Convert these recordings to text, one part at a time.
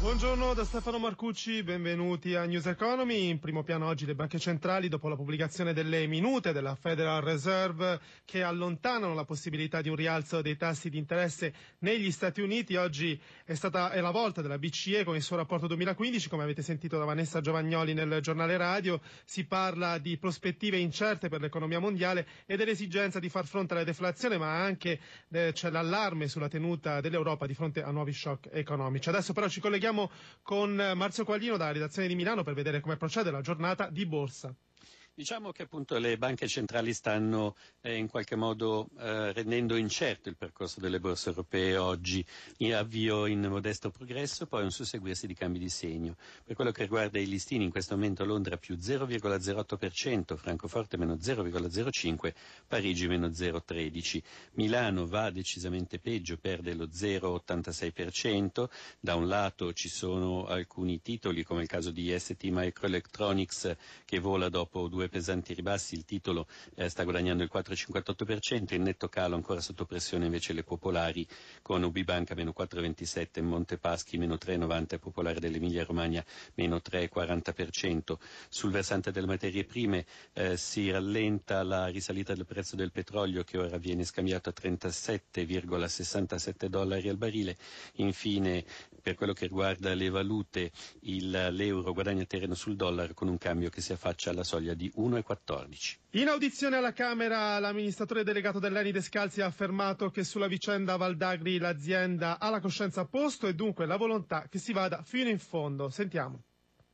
Buongiorno da Stefano Marcucci, benvenuti a News Economy. In primo piano oggi le banche centrali dopo la pubblicazione delle minute della Federal Reserve che allontanano la possibilità di un rialzo dei tassi di interesse negli Stati Uniti. Oggi è stata è la volta della BCE con il suo rapporto 2015, come avete sentito da Vanessa Giovagnoli nel giornale radio. Si parla di prospettive incerte per l'economia mondiale e dell'esigenza di far fronte alla deflazione, ma anche eh, c'è l'allarme sulla tenuta dell'Europa di fronte a nuovi shock economici. Adesso però ci colleghiamo con Marzio Quaglino dalla redazione di Milano per vedere come procede la giornata di borsa. Diciamo che appunto le banche centrali stanno eh, in qualche modo eh, rendendo incerto il percorso delle borse europee oggi, in avvio in modesto progresso, poi un susseguirsi di cambi di segno. Per quello che riguarda i listini, in questo momento Londra più 0,08%, Francoforte meno 0,05%, Parigi meno 0,13%, Milano va decisamente peggio, perde lo 0,86%, da un lato ci sono alcuni titoli come il caso di ST Microelectronics che vola dopo due pesanti ribassi, il titolo eh, sta guadagnando il 4,58%, in netto calo ancora sotto pressione invece le popolari con Ubibanca meno 4,27%, Montepaschi meno 3,90% Popolare dell'Emilia Romagna meno 3,40%. Sul versante delle materie prime eh, si rallenta la risalita del prezzo del petrolio che ora viene scambiato a 37,67 dollari al barile. Infine per quello che riguarda le valute il, l'euro guadagna terreno sul dollaro con un cambio che si affaccia alla soglia di 1,14. In audizione alla Camera l'amministratore delegato dell'Eni Descalzi ha affermato che sulla vicenda Valdagri l'azienda ha la coscienza a posto e dunque la volontà che si vada fino in fondo. Sentiamo.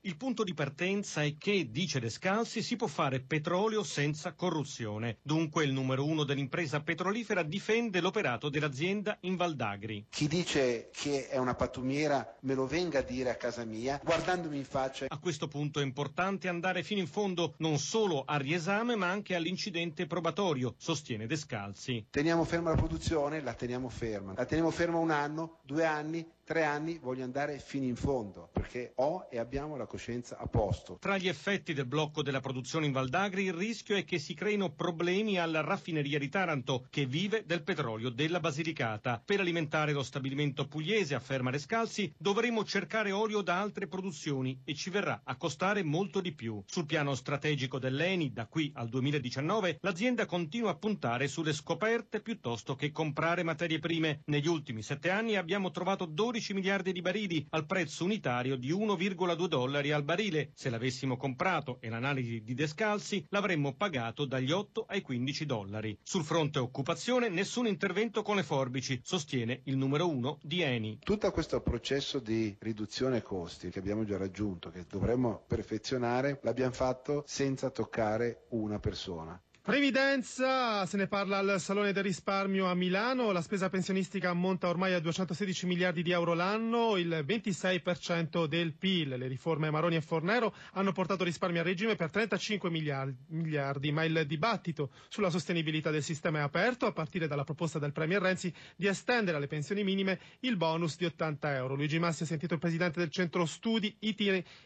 Il punto di partenza è che, dice Descalzi, si può fare petrolio senza corruzione. Dunque il numero uno dell'impresa petrolifera difende l'operato dell'azienda in Valdagri. Chi dice che è una pattumiera me lo venga a dire a casa mia, guardandomi in faccia. A questo punto è importante andare fino in fondo non solo al riesame ma anche all'incidente probatorio, sostiene Descalzi. Teniamo ferma la produzione, la teniamo ferma. La teniamo ferma un anno, due anni, tre anni, voglio andare fino in fondo perché ho e abbiamo la coscienza a posto. Tra gli effetti del blocco della produzione in Valdagri il rischio è che si creino problemi alla raffineria di Taranto che vive del petrolio della Basilicata. Per alimentare lo stabilimento pugliese, afferma Rescalzi, dovremo cercare olio da altre produzioni e ci verrà a costare molto di più. Sul piano strategico dell'Eni, da qui al 2019, l'azienda continua a puntare sulle scoperte piuttosto che comprare materie prime. Negli ultimi sette anni abbiamo trovato 12 miliardi di barili al prezzo unitario di 1,2 dollari al barile. Se l'avessimo comprato e l'analisi di Descalzi l'avremmo pagato dagli 8 ai 15 dollari. Sul fronte occupazione nessun intervento con le forbici, sostiene il numero uno di Eni. Tutto questo processo di riduzione costi che abbiamo già raggiunto, che dovremmo perfezionare, l'abbiamo fatto senza toccare una persona. Previdenza, se ne parla al Salone del Risparmio a Milano, la spesa pensionistica ammonta ormai a 216 miliardi di euro l'anno, il 26% del PIL. Le riforme Maroni e Fornero hanno portato risparmi a regime per 35 miliardi, ma il dibattito sulla sostenibilità del sistema è aperto a partire dalla proposta del Premier Renzi di estendere alle pensioni minime il bonus di 80 euro. Luigi Massi ha sentito il presidente del centro studi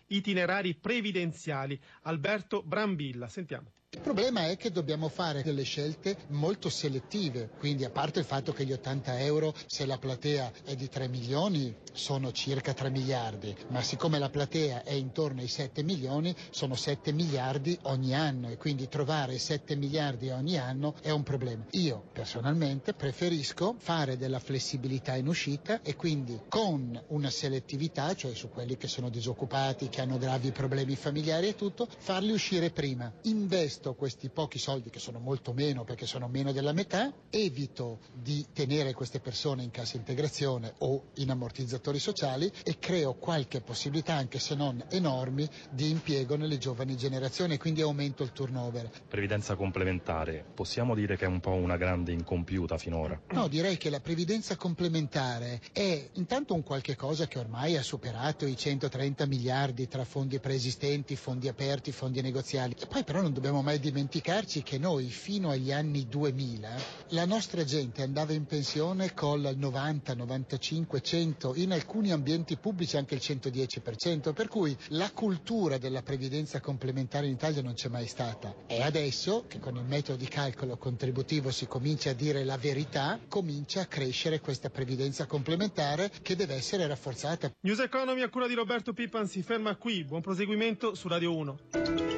itinerari previdenziali, Alberto Brambilla. Sentiamo. Problema è che dobbiamo fare delle scelte molto selettive, quindi a parte il fatto che gli 80 euro, se la platea è di 3 milioni, sono circa 3 miliardi, ma siccome la platea è intorno ai 7 milioni, sono 7 miliardi ogni anno e quindi trovare 7 miliardi ogni anno è un problema. Io personalmente preferisco fare della flessibilità in uscita e quindi con una selettività, cioè su quelli che sono disoccupati, che hanno gravi problemi familiari e tutto, farli uscire prima. Investo questi pochi soldi che sono molto meno perché sono meno della metà, evito di tenere queste persone in cassa integrazione o in ammortizzatori sociali e creo qualche possibilità, anche se non enormi, di impiego nelle giovani generazioni e quindi aumento il turnover. Previdenza complementare, possiamo dire che è un po' una grande incompiuta finora? No, direi che la previdenza complementare è intanto un qualche cosa che ormai ha superato i 130 miliardi tra fondi preesistenti, fondi aperti, fondi negoziali e poi però non dobbiamo mai mai dimenticarci che noi fino agli anni 2000 la nostra gente andava in pensione col 90, 95, 100, in alcuni ambienti pubblici anche il 110%, per cui la cultura della previdenza complementare in Italia non c'è mai stata. E adesso, che con il metodo di calcolo contributivo si comincia a dire la verità, comincia a crescere questa previdenza complementare che deve essere rafforzata. News Economy a cura di Roberto Pippan si ferma qui. Buon proseguimento su Radio 1.